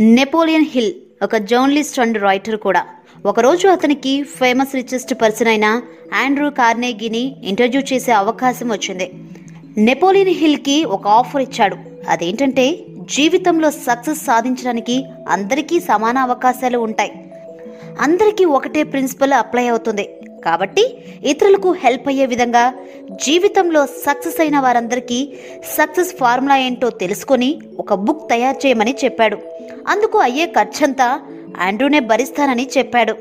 Napoleon Hill ఒక journalist and writer కూడా. ఒకరోజు అతనికి ఫేమస్ రిచెస్ట్ పర్సన్ అయిన ఆండ్రూ కార్నేగీని ఇంటర్వ్యూ చేసే అవకాశం వచ్చింది. నెపోలియన్ హిల్కి ఒక ఆఫర్ ఇచ్చాడు. అదేంటంటే జీవితంలో సక్సెస్ సాధించడానికి అందరికీ సమాన అవకాశాలు ఉంటాయి. అందరికీ ఒకటే ప్రిన్సిపల్ అప్లై అవుతుంది. కాబట్టి ఇతరులకు హెల్ప్ అయ్యే విధంగా జీవితంలో సక్సెస్ అయిన వారందరికీ సక్సెస్ ఫార్ములా ఏంటో తెలుసుకొని ఒక బుక్ తయారు చేయమని చెప్పాడు. అందుకు అయ్యే ఖర్చంతా ఆండ్రూనే భరిస్తానని చెప్పాడు.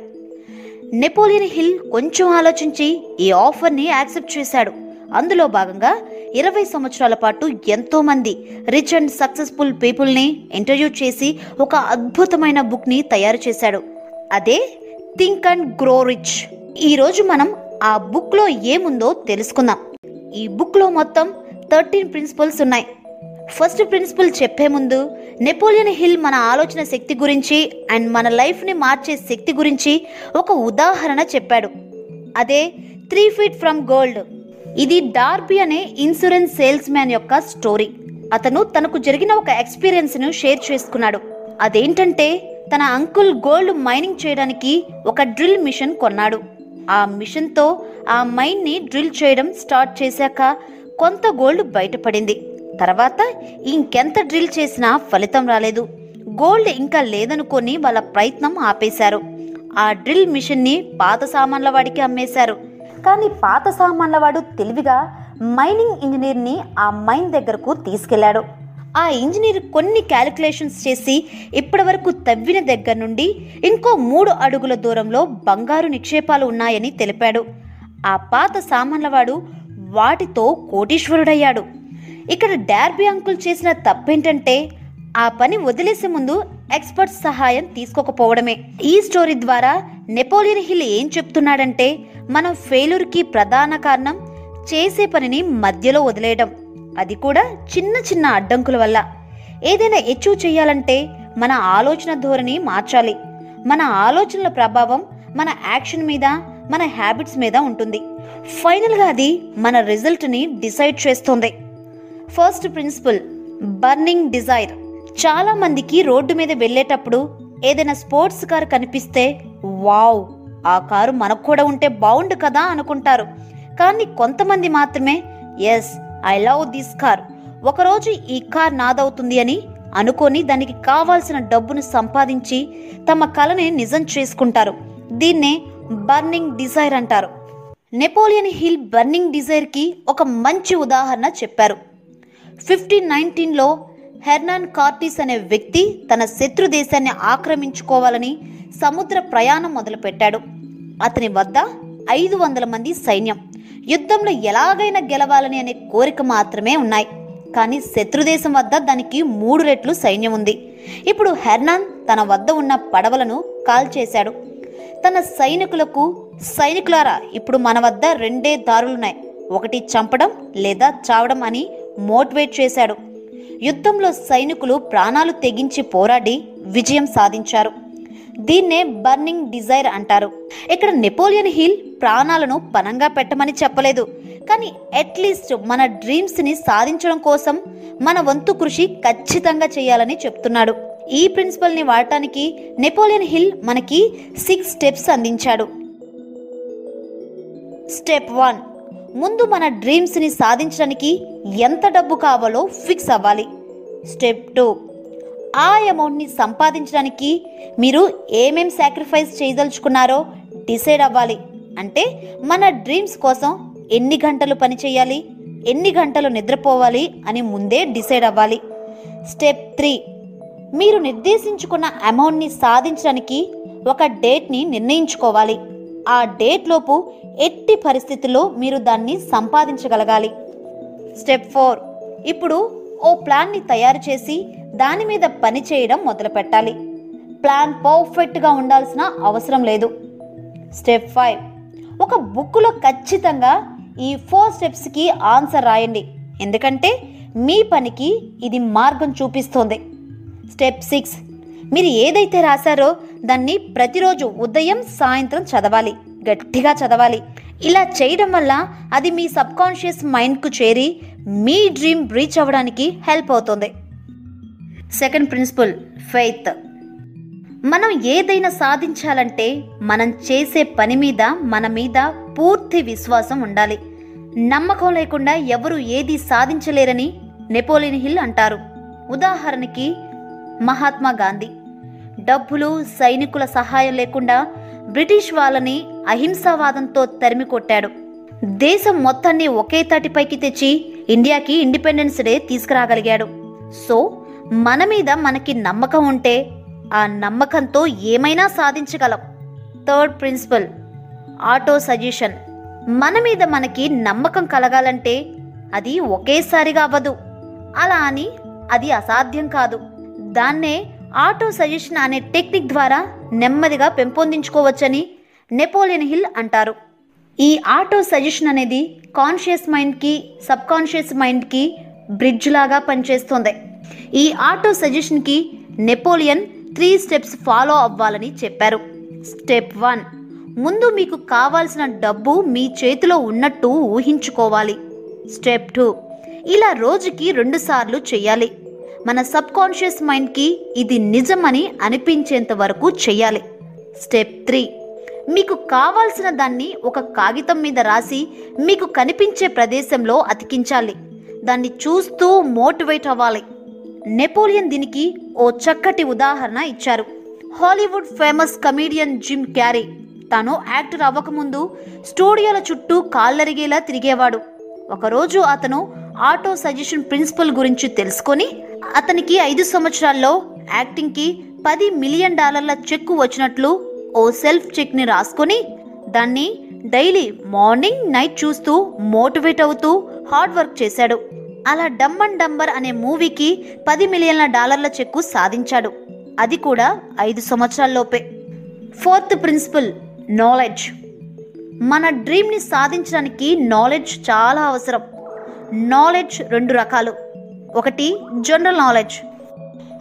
నెపోలియన్ హిల్ కొంచెం ఆలోచించి ఈ ఆఫర్ని యాక్సెప్ట్ చేశాడు. అందులో భాగంగా ఇరవై సంవత్సరాల పాటు ఎంతో మంది రిచ్ అండ్ సక్సెస్ఫుల్ పీపుల్ని ఇంటర్వ్యూ చేసి ఒక అద్భుతమైన బుక్ని తయారు చేశాడు. అదే థింక్ అండ్ గ్రో రిచ్ ఈరోజు మనం ఆ బుక్లో ఏముందో తెలుసుకుందాం. ఈ బుక్లో మొత్తం థర్టీన్ ప్రిన్సిపల్స్ ఉన్నాయి. ఫస్ట్ ప్రిన్సిపల్ చెప్పే ముందు నెపోలియన్ హిల్ మన ఆలోచన శక్తి గురించి అండ్ మన లైఫ్ని మార్చే శక్తి గురించి ఒక ఉదాహరణ చెప్పాడు. అదే త్రీ ఫీట్ ఫ్రమ్ గోల్డ్ ఇది డార్బీ అనే ఇన్సూరెన్స్ సేల్స్ మ్యాన్ యొక్క స్టోరీ అతను తనకు జరిగిన ఒక ఎక్స్పీరియన్స్ను షేర్ చేసుకున్నాడు. అదేంటంటే తన అంకుల్ గోల్డ్ మైనింగ్ చేయడానికి ఒక డ్రిల్ మిషన్ కొన్నాడు. ఆ మిషన్తో ఆ మైన్ని డ్రిల్ చేయడం స్టార్ట్ చేశాక కొంత గోల్డ్ బయటపడింది. తర్వాత ఇంకెంత డ్రిల్ చేసినా ఫలితం రాలేదు. గోల్డ్ ఇంకా లేదనుకొని వాళ్ళ ప్రయత్నం ఆపేశారు. ఆ డ్రిల్ మిషన్ని పాత సామాన్ల వాడికి అమ్మేశారు. కానీ పాత సామాన్ల వాడు తెలివిగా మైనింగ్ ఇంజనీర్ని ఆ మైన్ దగ్గరకు తీసుకెళ్ళాడు. ఆ ఇంజనీర్ కొన్ని క్యాలిక్యులేషన్స్ చేసి ఇప్పటివరకు తవ్విన దగ్గర నుండి ఇంకో మూడు అడుగుల దూరంలో బంగారు నిక్షేపాలు ఉన్నాయని తెలిపాడు. ఆ పాత సామాన్లవాడు వాటితో కోటీశ్వరుడయ్యాడు. ఇక్కడ డార్బీ అంకుల్ చేసిన తప్పేంటంటే ఆ పని వదిలేసే ముందు ఎక్స్పర్ట్స్ సహాయం తీసుకోకపోవడమే. ఈ స్టోరీ ద్వారా నెపోలియన్ హిల్ ఏం చెప్తున్నాడంటే మనం ఫెయిల్యూర్కి ప్రధాన కారణం చేసే పనిని మధ్యలో వదిలేయడం. అది కూడా చిన్న చిన్న అడ్డంకుల వల్ల. ఏదైనా ఎచీవ్ చేయాలంటే మన ఆలోచన ధోరణి మార్చాలి. మన ఆలోచనల ప్రభావం మన యాక్షన్ మీద మన హ్యాబిట్స్ మీద ఉంటుంది. ఫైనల్గా అది మన రిజల్ట్ని డిసైడ్ చేస్తుంది. First principle burning desire. చాలా మందికి రోడ్డు మీద వెళ్ళేటప్పుడు ఏదైనా స్పోర్ట్స్ కార్ కనిపిస్తే వావ్ ఆ కారు మనకు కూడా ఉంటే బాగుండు కదా అనుకుంటారు. కానీ కొంతమంది మాత్రమే yes I love this car ఒకరోజు ఈ కార్ నాదవుతుంది అని అనుకొని దానికి కావాల్సిన డబ్బును సంపాదించి తమ కలని నిజం చేసుకుంటారు. దీన్నే బర్నింగ్ డిజైర్ అంటారు. నెపోలియన్ హిల్ బర్నింగ్ డిజైర్కి ఒక మంచి ఉదాహరణ చెప్పారు. ఫిఫ్టీన్ నైన్టీన్లో హెర్నాన్ కార్టిస్ అనే వ్యక్తి తన శత్రు దేశాన్ని ఆక్రమించుకోవాలని సముద్ర ప్రయాణం మొదలుపెట్టాడు. అతని వద్ద ఐదు వందల మంది సైన్యం. యుద్ధంలో ఎలాగైనా గెలవాలని అనే కోరిక మాత్రమే ఉన్నాయి. కానీ శత్రుదేశం వద్ద దానికి మూడు రెట్లు సైన్యం ఉంది. ఇప్పుడు హెర్నాన్ తన వద్ద ఉన్న పడవలను కాల్చేశాడు. తన సైనికులకు సైనికులారా ఇప్పుడు మన వద్ద రెండే దారులున్నాయి. ఒకటి చంపడం లేదా చావడం అని మోటివేట్ చేశాడు. యుద్ధంలో సైనికులు ప్రాణాలు తెగించి పోరాడి విజయం సాధించారు. దీన్నే బర్నింగ్ డిజైర్ అంటారు. ఇక్కడ నెపోలియన్ హిల్ ప్రాణాలను పనంగా పెట్టమని చెప్పలేదు. కానీ అట్లీస్ట్ మన డ్రీమ్స్ని సాధించడం కోసం మన వంతు కృషి ఖచ్చితంగా చేయాలని చెప్తున్నాడు. ఈ ప్రిన్సిపల్ని వాడటానికి నెపోలియన్ హిల్ మనకి సిక్స్ స్టెప్స్ అందించాడు. స్టెప్ వన్ ముందు మన డ్రీమ్స్ని సాధించడానికి ఎంత డబ్బు కావాలో ఫిక్స్ అవ్వాలి. స్టెప్ టూ ఆ అమౌంట్ని సంపాదించడానికి మీరు ఏమేం సాక్రిఫైస్ చేయదలుచుకున్నారో డిసైడ్ అవ్వాలి. అంటే మన డ్రీమ్స్ కోసం ఎన్ని గంటలు పని చేయాలి ఎన్ని గంటలు నిద్రపోవాలి అని ముందే డిసైడ్ అవ్వాలి. స్టెప్ త్రీ మీరు నిర్దేశించుకున్న అమౌంట్ని సాధించడానికి ఒక డేట్ని నిర్ణయించుకోవాలి. ఆ డేట్ లోపు ఎట్టి పరిస్థితుల్లో మీరు దాన్ని సంపాదించగలగాలి. స్టెప్ ఫోర్ ఇప్పుడు ఓ ప్లాన్ని తయారు చేసి దాని మీద పని చేయడం మొదలు పెట్టాలి ప్లాన్ పర్ఫెక్ట్గా ఉండాల్సిన అవసరం లేదు. స్టెప్ ఫైవ్ ఒక బుక్లో ఖచ్చితంగా ఈ ఫోర్ స్టెప్స్కి ఆన్సర్ రాయండి. ఎందుకంటే మీ పనికి ఇది మార్గం చూపిస్తోంది. Step six. మీరు ఏదైతే రాశారో దాన్ని ప్రతిరోజు ఉదయం సాయంత్రం చదవాలి. గట్టిగా చదవాలి. ఇలా చేయడం వల్ల అది మీ సబ్కాన్షియస్ మైండ్కు చేరి మీ డ్రీమ్ రీచ్ అవ్వడానికి హెల్ప్ అవుతుంది. Second principle faith. మనం ఏదైనా సాధించాలంటే మనం చేసే పని మీద మన మీద పూర్తి విశ్వాసం ఉండాలి. నమ్మకం లేకుండా ఎవరు ఏది సాధించలేరని నెపోలియన్ హిల్ అంటారు. ఉదాహరణకి మహాత్మా గాంధీ. డబ్బులు సైనికుల సహాయం లేకుండా బ్రిటిష్ వాళ్ళని అహింసావాదంతో తరిమి కొట్టాడు. దేశం మొత్తాన్ని ఒకే తాటిపైకి తెచ్చి ఇండియాకి ఇండిపెండెన్స్ డే తీసుకురాగలిగాడు. సో మన మీద మనకి నమ్మకం ఉంటే ఆ నమ్మకంతో ఏమైనా సాధించగలం. థర్డ్ ప్రిన్సిపల్ ఆటో సజెషన్ మన మీద మనకి నమ్మకం కలగాలంటే అది ఒకేసారిగా అవ్వదు. అలా అని అది అసాధ్యం కాదు. దాన్నే ఆటో సజెషన్ అనే టెక్నిక్ ద్వారా నెమ్మదిగా పెంపొందించుకోవచ్చని నెపోలియన్ హిల్ అంటారు. ఈ ఆటో సజెషన్ అనేది కాన్షియస్ మైండ్కి సబ్ కాన్షియస్ మైండ్కి బ్రిడ్జ్ లాగా పనిచేస్తుంది. ఈ ఆటో సజెషన్కి నెపోలియన్ త్రీ స్టెప్స్ ఫాలో అవ్వాలని చెప్పారు. స్టెప్ వన్ ముందు మీకు కావాల్సిన డబ్బు మీ చేతిలో ఉన్నట్టు ఊహించుకోవాలి. స్టెప్ టూ ఇలా రోజుకి రెండుసార్లు చేయాలి. మన సబ్ కాన్షియస్ మైండ్కి ఇది నిజమని అనిపించేంత వరకు చేయాలి. స్టెప్ త్రీ మీకు కావాల్సిన దాన్ని ఒక కాగితం మీద రాసి మీకు కనిపించే ప్రదేశంలో అతికించాలి. దాన్ని చూస్తూ మోటివేట్ అవ్వాలి. నెపోలియన్ దీనికి ఓ చక్కటి ఉదాహరణ ఇచ్చారు. Hollywood famous comedian Jim Carrey. తాను యాక్టర్ అవ్వకముందు స్టూడియోల చుట్టూ కాళ్ళరిగేలా తిరిగేవాడు. ఒకరోజు అతను ఆటో సజెషన్ ప్రిన్సిపల్ గురించి తెలుసుకొని అతనికి ఐదు సంవత్సరాల్లో యాక్టింగ్కి పది మిలియన్ డాలర్ల చెక్కు వచ్చినట్లు ఓ సెల్ఫ్ చెక్ని రాసుకొని దాన్ని డైలీ మార్నింగ్ నైట్ చూస్తూ మోటివేట్ అవుతూ హార్డ్ వర్క్ చేశాడు. అలా డమ్ అండ్ డంబర్ అనే మూవీకి పది మిలియన్ల డాలర్ల చెక్కు సాధించాడు. అది కూడా ఐదు సంవత్సరాల్లోపే ఫోర్త్ ప్రిన్సిపల్ నాలెడ్జ్. మన డ్రీమ్ని సాధించడానికి నాలెడ్జ్ చాలా అవసరం. నాలెడ్జ్ రెండు రకాలు. ఒకటి జనరల్ నాలెడ్జ్.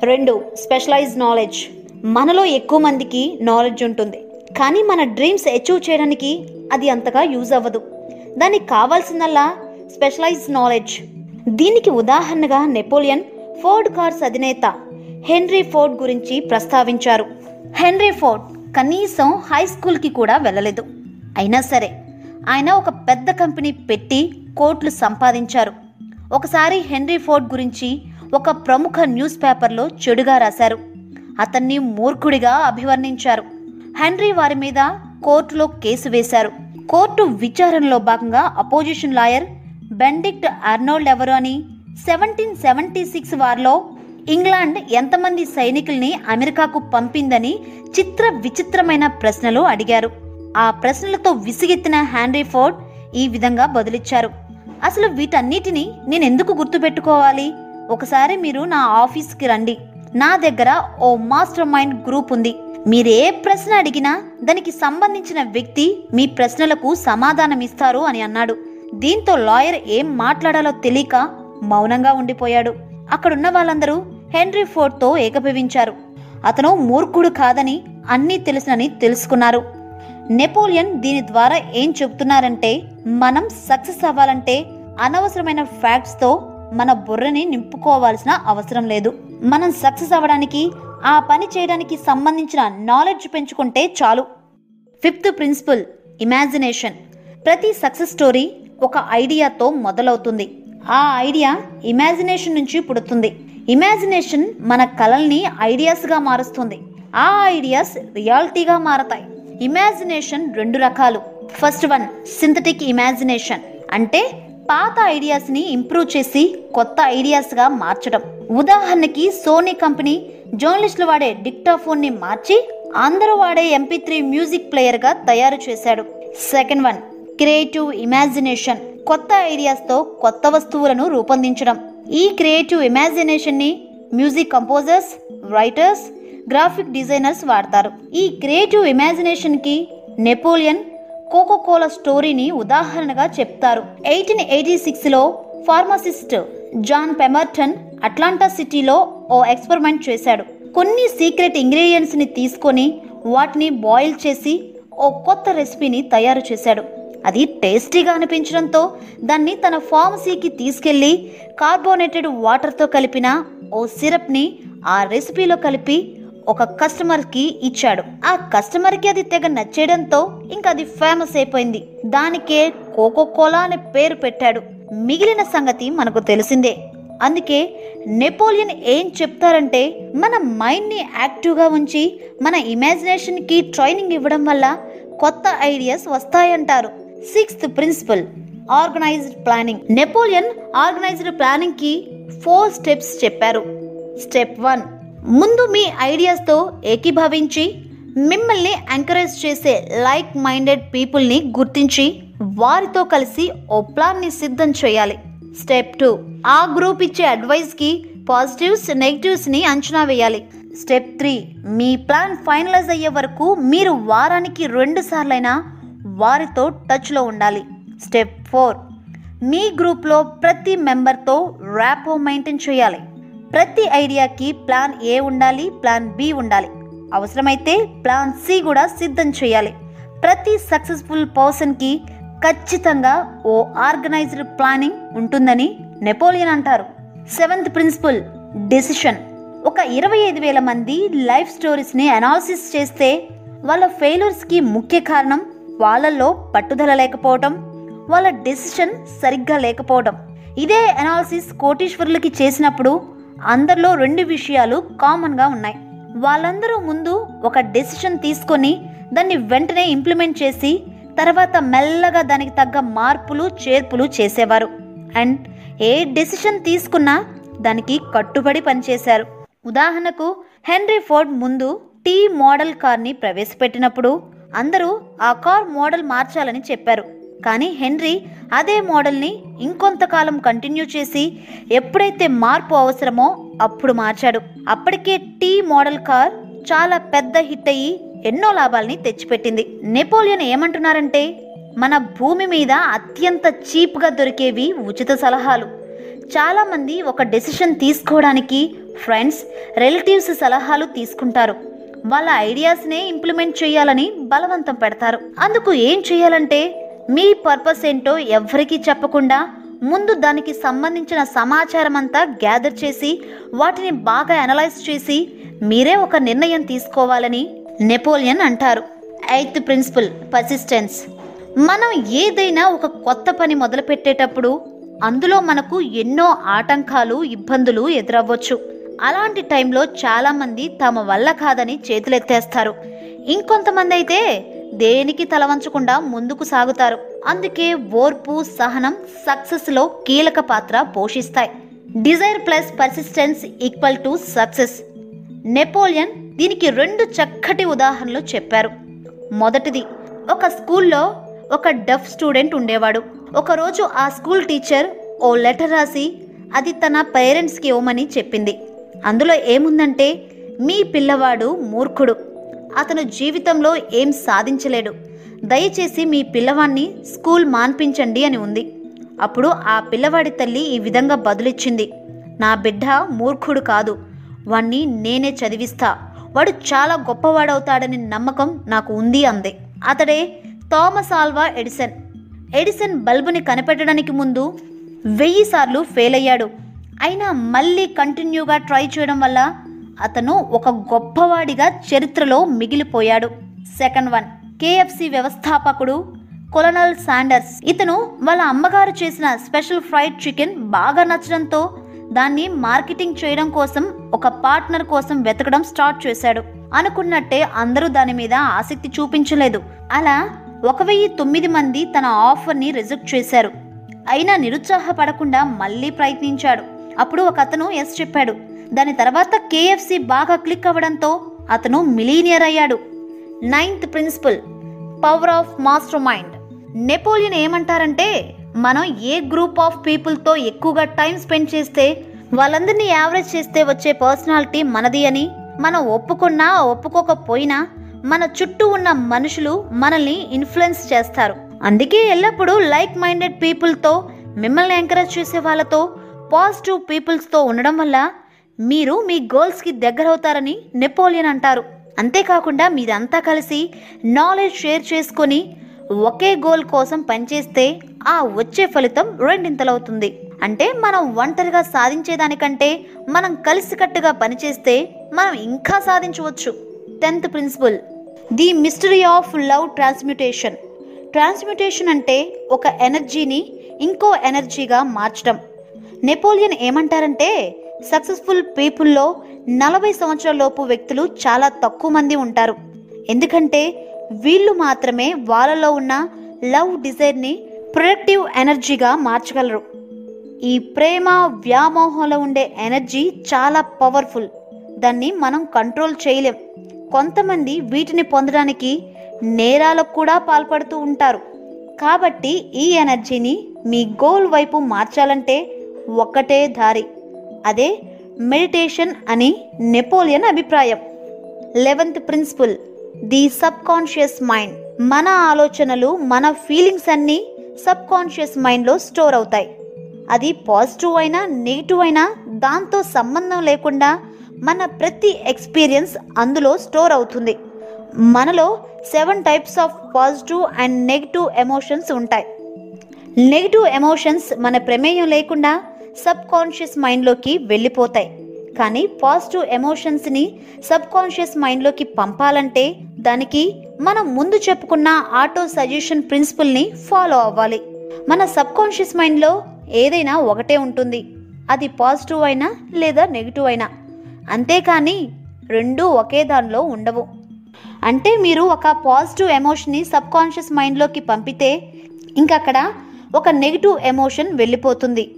రెండు స్పెషలైజ్ నాలెడ్జ్. మనలో ఎక్కువ మందికి నాలెడ్జ్ ఉంటుంది. కానీ మన డ్రీమ్స్ అచీవ్ చేయడానికి అది అంతగా యూజ్ అవ్వదు. దానికి కావాల్సిందల్లా స్పెషలైజ్ నాలెడ్జ్. దీనికి ఉదాహరణగా నెపోలియన్ ఫోర్డ్ కార్స్ అధినేత హెన్రీ ఫోర్డ్ గురించి ప్రస్తావించారు. హెన్రీ ఫోర్డ్ కనీసం హై స్కూల్కి కూడా వెళ్ళలేదు. అయినా సరే ఆయన ఒక పెద్ద కంపెనీ పెట్టి కోట్లు సంపాదించారు. ఒకసారి హెన్రీ ఫోర్డ్ గురించి ఒక ప్రముఖ న్యూస్ పేపర్లో చెడుగా రాశారు. అతన్ని మూర్ఖుడిగా అభివర్ణించారు. హెన్రీ వారి మీద కోర్టులో కేసు వేశారు. కోర్టు విచారణలో భాగంగా అపోజిషన్ లాయర్ బెండిక్ట్ అర్నోల్డ్ ఎవరు అని? సెవెంటీన్ సెవెంటీ సిక్స్ వార్లో ఇంగ్లాండ్ ఎంతమంది సైనికుల్ని అమెరికాకు పంపిందని చిత్ర విచిత్రమైన ప్రశ్నలు అడిగారు. ఆ ప్రశ్నలతో విసిగెత్తిన హ్యాంరీ ఫోర్డ్ ఈ విధంగా బదులిచ్చారు. అసలు వీటన్నిటిని నేను ఎందుకు గుర్తుపెట్టుకోవాలి? ఒకసారి మీరు నా ఆఫీస్కి రండి. నా దగ్గర ఓ మాస్టర్ మైండ్ గ్రూప్ ఉంది. మీరు ఏ ప్రశ్న అడిగినా దానికి సంబంధించిన వ్యక్తి మీ ప్రశ్నలకు సమాధానం ఇస్తారు అని అన్నాడు. దీంతో లాయర్ ఏం మాట్లాడాలో తెలియక మౌనంగా ఉండిపోయాడు. అక్కడున్న వాళ్ళందరూ హెన్రీ ఫోర్డ్తో ఏకభవించారు. అతను మూర్ఖుడు కాదని అన్నీ తెలుసునని తెలుసుకున్నారు. నెపోలియన్ దీని ద్వారా ఏం చెబుతున్నారంటే మనం సక్సెస్ అవ్వాలంటే అనవసరమైన ఫ్యాక్ట్స్తో మన బుర్రని నింపుకోవాల్సిన అవసరం లేదు. మనం సక్సెస్ అవ్వడానికి ఆ పని చేయడానికి సంబంధించిన నాలెడ్జ్ పెంచుకుంటే చాలు. Fifth principle imagination. ప్రతి సక్సెస్ స్టోరీ ఒక ఐడియాతో మొదలవుతుంది. ఆ ఐడియా ఇమాజినేషన్ నుంచి పుడుతుంది. ఇమాజినేషన్ మన కలల్ని ఐడియాస్గా మారుస్తుంది. ఆ ఐడియాస్ రియాలిటీగా మారతాయి. ఇమాజినేషన్ రెండు రకాలు. First one synthetic imagination. అంటే పాత ఐడియాస్ని ఇంప్రూవ్ చేసి కొత్త ఐడియాస్గా మార్చడం. ఉదాహరణకి సోనీ కంపెనీ జర్నలిస్టులు వాడే డిక్టాఫోన్ని మార్చి అందరూ వాడే ఎంపీ త్రీ మ్యూజిక్ ప్లేయర్గా తయారు చేశాడు. సెకండ్ వన్ క్రియేటివ్ ఇమాజినేషన్ కొత్త ఐడియాస్తో కొత్త వస్తువులను రూపొందించడం. ఈ creative ఇమాజినేషన్ని music composers writers graphic designers వాడతారు. ఈ క్రియేటివ్ ఇమాజినేషన్కి నెపోలియన్ కోకో కోలా స్టోరీని ఉదాహరణగా చెప్తారు. ఎయిటీన్ ఎయిటీ సిక్స్లో ఫార్మసిస్ట్ జాన్ పెమర్టన్ అట్లాంటా సిటీలో ఓ ఎక్స్పెరిమెంట్ చేశాడు. కొన్ని సీక్రెట్ ఇంగ్రీడియంట్స్ని తీసుకొని వాటిని బాయిల్ చేసి ఓ కొత్త రెసిపీని తయారు చేశాడు. అది టేస్టీగా అనిపించడంతో దాన్ని తన ఫార్మసీకి తీసుకెళ్ళి కార్బోనేటెడ్ వాటర్తో కలిపిన ఓ సిరప్ని ఆ రెసిపీలో కలిపి ఒక కస్టమర్కి ఇచ్చాడు. ఆ కస్టమర్కి అది తెగ నచ్చేయడంతో ఇంకా అది ఫేమస్ అయిపోయింది. దానికే కోకో కోలా అనే పేరు పెట్టాడు. మిగిలిన సంగతి మనకు తెలిసిందే. అందుకే నెపోలియన్ ఏం చెప్తారంటే మన మైండ్ని యాక్టివ్గా ఉంచి మన ఇమాజినేషన్కి ట్రైనింగ్ ఇవ్వడం వల్ల కొత్త ideas వస్తాయంటారు. Sixth principle organised planning Napoleon organised ప్లానింగ్కి four steps చెప్పారు. స్టెప్ వన్ ముందు మీ ఐడియాస్తో ఏకీభవించి మిమ్మల్ని ఎంకరేజ్ చేసే లైక్ మైండెడ్ పీపుల్ని గుర్తించి వారితో కలిసి ఓ ప్లాన్ని సిద్ధం చేయాలి. స్టెప్ టూ ఆ గ్రూప్ ఇచ్చే అడ్వైస్కి పాజిటివ్స్ నెగిటివ్స్ని అంచనా వేయాలి. స్టెప్ త్రీ మీ ప్లాన్ ఫైనలైజ్ అయ్యే వరకు మీరు వారానికి రెండు సార్లైనా వారితో టచ్లో ఉండాలి. Step four. మీ గ్రూప్లో ప్రతి మెంబర్తో ర్యాపో మెయింటైన్ చేయాలి. ప్రతి ఐడియాకి ప్లాన్ ఏ ఉండాలి ప్లాన్ బి ఉండాలి. అవసరమైతే ప్లాన్ సి కూడా సిద్ధం చేయాలి. ప్రతి సక్సెస్ఫుల్ పర్సన్కి ఖచ్చితంగా ఓ ఆర్గనైజ్డ్ ప్లానింగ్ ఉంటుందని నెపోలియన్ అంటారు. Seventh principle decision. ఒక ఇరవై ఐదు వేల మంది లైఫ్ స్టోరీస్ని అనాలిసిస్ చేస్తే వాళ్ళ ఫెయిల్యూర్స్కి ముఖ్య కారణం వాళ్ళల్లో పట్టుదల లేకపోవటం వాళ్ళ డెసిషన్ సరిగ్గా లేకపోవడం ఇదే అనాలిసిస్ కోటీశ్వరులకి చేసినప్పుడు అందరిలో రెండు విషయాలు కామన్గా ఉన్నాయి. వాళ్ళందరూ ముందు ఒక డెసిషన్ తీసుకొని దాన్ని వెంటనే ఇంప్లిమెంట్ చేసి తర్వాత మెల్లగా దానికి తగ్గ మార్పులు చేర్పులు చేసేవారు. అండ్ ఏ డెసిషన్ తీసుకున్నా దానికి కట్టుబడి పనిచేశారు. ఉదాహరణకు హెన్రీ ఫోర్డ్ ముందు టీ మోడల్ కార్ని ప్రవేశపెట్టినప్పుడు అందరూ ఆ కార్ మోడల్ మార్చాలని చెప్పారు. కానీ హెన్రీ అదే మోడల్ని ఇంకొంతకాలం కంటిన్యూ చేసి ఎప్పుడైతే మార్పు అవసరమో అప్పుడు మార్చాడు. అప్పటికే టీ మోడల్ కార్ చాలా పెద్ద హిట్ అయ్యి ఎన్నో లాభాల్ని తెచ్చిపెట్టింది. నెపోలియన్ ఏమంటున్నారంటే మన భూమి మీద అత్యంత చీప్గా దొరికేవి ఉచిత సలహాలు. చాలామంది ఒక డెసిషన్ తీసుకోవడానికి ఫ్రెండ్స్ రిలేటివ్స్ సలహాలు తీసుకుంటారు. వాళ్ళ ఐడియాస్నే ఇంప్లిమెంట్ చేయాలని బలవంతం పెడతారు. అందుకు ఏం చేయాలంటే మీ పర్పస్ ఏంటో ఎవరికీ చెప్పకుండా ముందు దానికి సంబంధించిన సమాచారం అంతా గ్యాదర్ చేసి వాటిని బాగా అనలైజ్ చేసి మీరే ఒక నిర్ణయం తీసుకోవాలని నెపోలియన్ అంటారు. Eighth principle persistence. మనం ఏదైనా ఒక కొత్త పని మొదలుపెట్టేటప్పుడు అందులో మనకు ఎన్నో ఆటంకాలు ఇబ్బందులు ఎదురవ్వచ్చు. అలాంటి టైంలో చాలామంది తమ వల్ల కాదని చేతులెత్తేస్తారు. ఇంకొంతమంది అయితే దేనికి తలవంచకుండా ముందుకు సాగుతారు. అందుకే ఓర్పు సహనం సక్సెస్లో కీలక పాత్ర పోషిస్తాయి. Desire plus persistence equal to success. Napoleon దీనికి రెండు చక్కటి ఉదాహరణలు చెప్పారు. మొదటిది ఒక స్కూల్లో ఒక డఫ్ స్టూడెంట్ ఉండేవాడు. ఒకరోజు ఆ స్కూల్ టీచర్ ఓ లెటర్ రాసి అది తన పేరెంట్స్కి ఇవ్వమని చెప్పింది. అందులో ఏముందంటే మీ పిల్లవాడు మూర్ఖుడు. అతను జీవితంలో ఏం సాధించలేడు. దయచేసి మీ పిల్లవాడిని స్కూల్ మాన్పించండి అని ఉంది. అప్పుడు ఆ పిల్లవాడి తల్లి ఈ విధంగా బదులిచ్చింది. నా బిడ్డ మూర్ఖుడు కాదు. వాణ్ణి నేనే చదివిస్తా. వాడు చాలా గొప్పవాడవుతాడని నమ్మకం నాకు ఉంది అంది. అతడే థామస్ ఆల్వా ఎడిసన్. ఎడిసన్ బల్బుని కనిపెట్టడానికి ముందు వెయ్యి సార్లు ఫెయిల్ అయ్యాడు అయినా మళ్ళీ కంటిన్యూగా ట్రై చేయడం వల్ల అతను ఒక గొప్పవాడిగా చరిత్రలో మిగిలిపోయాడు. సెకండ్ వన్ కేఎఫ్సి వ్యవస్థాపకుడు కొలనల్ శాండర్స్ ఇతను వాళ్ళ అమ్మగారు చేసిన స్పెషల్ ఫ్రైడ్ చికెన్ బాగా నచ్చడంతో దాన్ని మార్కెటింగ్ చేయడం కోసం ఒక పార్ట్నర్ కోసం వెతకడం స్టార్ట్ చేశాడు. అనుకున్నట్టే అందరూ దాని మీద ఆసక్తి చూపించలేదు. అలా ఒక వెయ్యి తొమ్మిది మంది తన ఆఫర్ని రిజెక్ట్ చేశారు. అయినా నిరుత్సాహపడకుండా మళ్ళీ ప్రయత్నించాడు. అప్పుడు ఒక అతను ఎస్ చెప్పాడు. దాని తర్వాత కేఎఫ్సి బాగా క్లిక్ అవ్వడంతో అతను మిలీనియర్ అయ్యాడు. Ninth principle power of mastermind Napoleon ఏమంటారంటే మనం ఏ గ్రూప్ ఆఫ్ పీపుల్తో ఎక్కువగా టైం స్పెండ్ చేస్తే వాళ్ళందరినీ యావరేజ్ చేస్తే వచ్చే పర్సనాలిటీ మనది అని మనం ఒప్పుకున్నా ఒప్పుకోకపోయినా మన చుట్టూ ఉన్న మనుషులు మనల్ని ఇన్ఫ్లుయెన్స్ చేస్తారు. అందుకే ఎల్లప్పుడూ లైక్ మైండెడ్ పీపుల్తో మిమ్మల్ని ఎంకరేజ్ చేసే వాళ్ళతో పాజిటివ్ పీపుల్స్తో ఉండడం వల్ల మీరు మీ గోల్స్కి దగ్గరవుతారని నెపోలియన్ అంటారు. అంతేకాకుండా మీరంతా కలిసి నాలెడ్జ్ షేర్ చేసుకొని ఒకే గోల్ కోసం పనిచేస్తే ఆ వచ్చే ఫలితం రెండింతలవుతుంది. అంటే మనం ఒంటరిగా సాధించేదానికంటే మనం కలిసికట్టుగా పనిచేస్తే మనం ఇంకా సాధించవచ్చు. Tenth principle. The mystery of love transmutation. Transmutation అంటే ఒక ఎనర్జీని ఇంకో ఎనర్జీగా మార్చడం. నెపోలియన్ ఏమంటారంటే సక్సెస్ఫుల్ పీపుల్లో నలభై సంవత్సరాల లోపు వ్యక్తులు చాలా తక్కువ మంది ఉంటారు. ఎందుకంటే వీళ్ళు మాత్రమే వాళ్ళలో ఉన్న లవ్ డిజైర్ని ప్రొడక్టివ్ ఎనర్జీగా మార్చగలరు. ఈ ప్రేమ వ్యామోహంలో ఉండే ఎనర్జీ చాలా పవర్ఫుల్ దాన్ని మనం కంట్రోల్ చేయలేం. కొంతమంది వీటిని పొందడానికి నేరాలకు కూడా పాల్పడుతూ ఉంటారు. కాబట్టి ఈ ఎనర్జీని మీ గోల్ వైపు మార్చాలంటే ఒక్కటే దారి. అదే మెడిటేషన్ అని నెపోలియన్ అభిప్రాయం. Eleventh principle the subconscious mind. మన ఆలోచనలు మన ఫీలింగ్స్ అన్నీ సబ్ కాన్షియస్ మైండ్లో స్టోర్ అవుతాయి. అది పాజిటివ్ అయినా నెగిటివ్ అయినా దాంతో సంబంధం లేకుండా మన ప్రతి ఎక్స్పీరియన్స్ అందులో స్టోర్ అవుతుంది. మనలో seven types of positive and negative emotions ఉంటాయి. నెగిటివ్ ఎమోషన్స్ మన ప్రమేయం లేకుండా సబ్ కాన్షియస్ మైండ్లోకి వెళ్ళిపోతాయి. కానీ పాజిటివ్ ఎమోషన్స్ని సబ్ కాన్షియస్ మైండ్లోకి పంపాలంటే దానికి మనం ముందు చెప్పుకున్న ఆటో సజెషన్ ప్రిన్సిపల్ని ఫాలో అవ్వాలి. మన సబ్ కాన్షియస్ మైండ్లో ఏదైనా ఒకటే ఉంటుంది. అది పాజిటివ్ అయినా లేదా నెగిటివ్ అయినా. అంతేకాని రెండూ ఒకే దానిలో ఉండవు. అంటే మీరు ఒక పాజిటివ్ ఎమోషన్ని సబ్ కాన్షియస్ మైండ్లోకి పంపితే ఇంకక్కడ ఒక నెగిటివ్ ఎమోషన్ వెళ్ళిపోతుంది.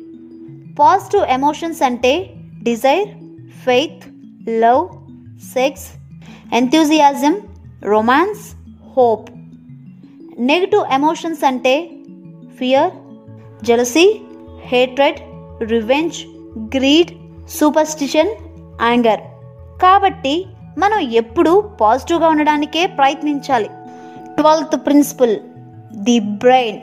పాజిటివ్ ఎమోషన్స్ అంటే desire faith love sex enthusiasm romance hope. Negative emotions అంటే fear jealousy hatred revenge greed superstition anger. కాబట్టి మనం ఎప్పుడూ పాజిటివ్గా ఉండడానికే ప్రయత్నించాలి. Twelfth principle the brain.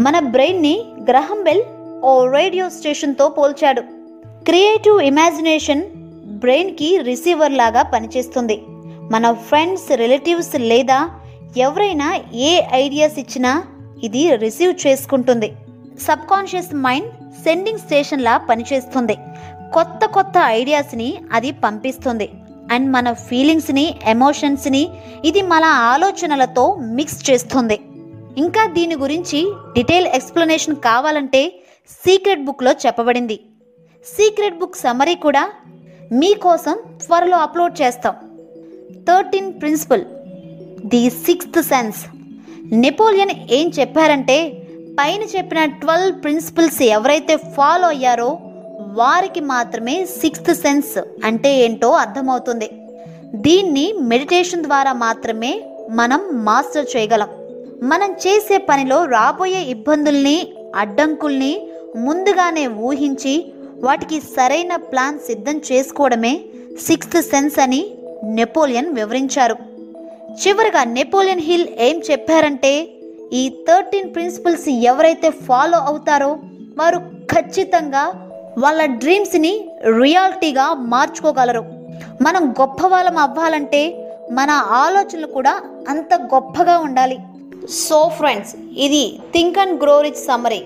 మన బ్రెయిన్ని గ్రహం బెల్ ఓ రేడియో స్టేషన్తో పోల్చాడు. క్రియేటివ్ ఇమాజినేషన్ బ్రెయిన్కి రిసీవర్ లాగా పనిచేస్తుంది. మన ఫ్రెండ్స్ రిలేటివ్స్ లేదా ఎవరైనా ఏ ఐడియాస్ ఇచ్చినా ఇది రిసీవ్ చేసుకుంటుంది. సబ్కాన్షియస్ మైండ్ సెండింగ్ స్టేషన్లా పనిచేస్తుంది. కొత్త కొత్త ఐడియాస్ని అది పంపిస్తుంది. అండ్ మన ఫీలింగ్స్ని ఎమోషన్స్ని ఇది మన ఆలోచనలతో మిక్స్ చేస్తుంది. ఇంకా దీని గురించి డీటెయిల్ ఎక్స్ప్లెనేషన్ కావాలంటే సీక్రెట్ బుక్లో చెప్పబడింది. సీక్రెట్ బుక్ సమరీ కూడా మీకోసం త్వరలో అప్లోడ్ చేస్తాం. Thirteen principle the sixth sense. Napoleon ఏం చెప్పారంటే పైన చెప్పిన ట్వెల్వ్ ప్రిన్సిపల్స్ ఎవరైతే ఫాలో అయ్యారో వారికి మాత్రమే సిక్స్త్ సెన్స్ అంటే ఏంటో అర్థమవుతుంది. దీన్ని మెడిటేషన్ ద్వారా మాత్రమే మనం మాస్టర్ చేయగలం. మనం చేసే పనిలో రాబోయే ఇబ్బందుల్ని అడ్డంకుల్ని ముందుగానే ఊహించి వాటికి సరైన ప్లాన్ సిద్ధం చేసుకోవడమే సిక్స్త్ సెన్స్ అని నెపోలియన్ వివరించారు. చివరిగా నెపోలియన్ హిల్ ఏం చెప్పారంటే ఈ థర్టీన్ ప్రిన్సిపల్స్ ఎవరైతే ఫాలో అవుతారో వారు ఖచ్చితంగా వాళ్ళ డ్రీమ్స్ని రియాలిటీగా మార్చుకోగలరు. మనం గొప్ప వాళ్ళం అవ్వాలంటే మన ఆలోచనలు కూడా అంత గొప్పగా ఉండాలి. సో ఫ్రెండ్స్ ఇది think and grow rich summary.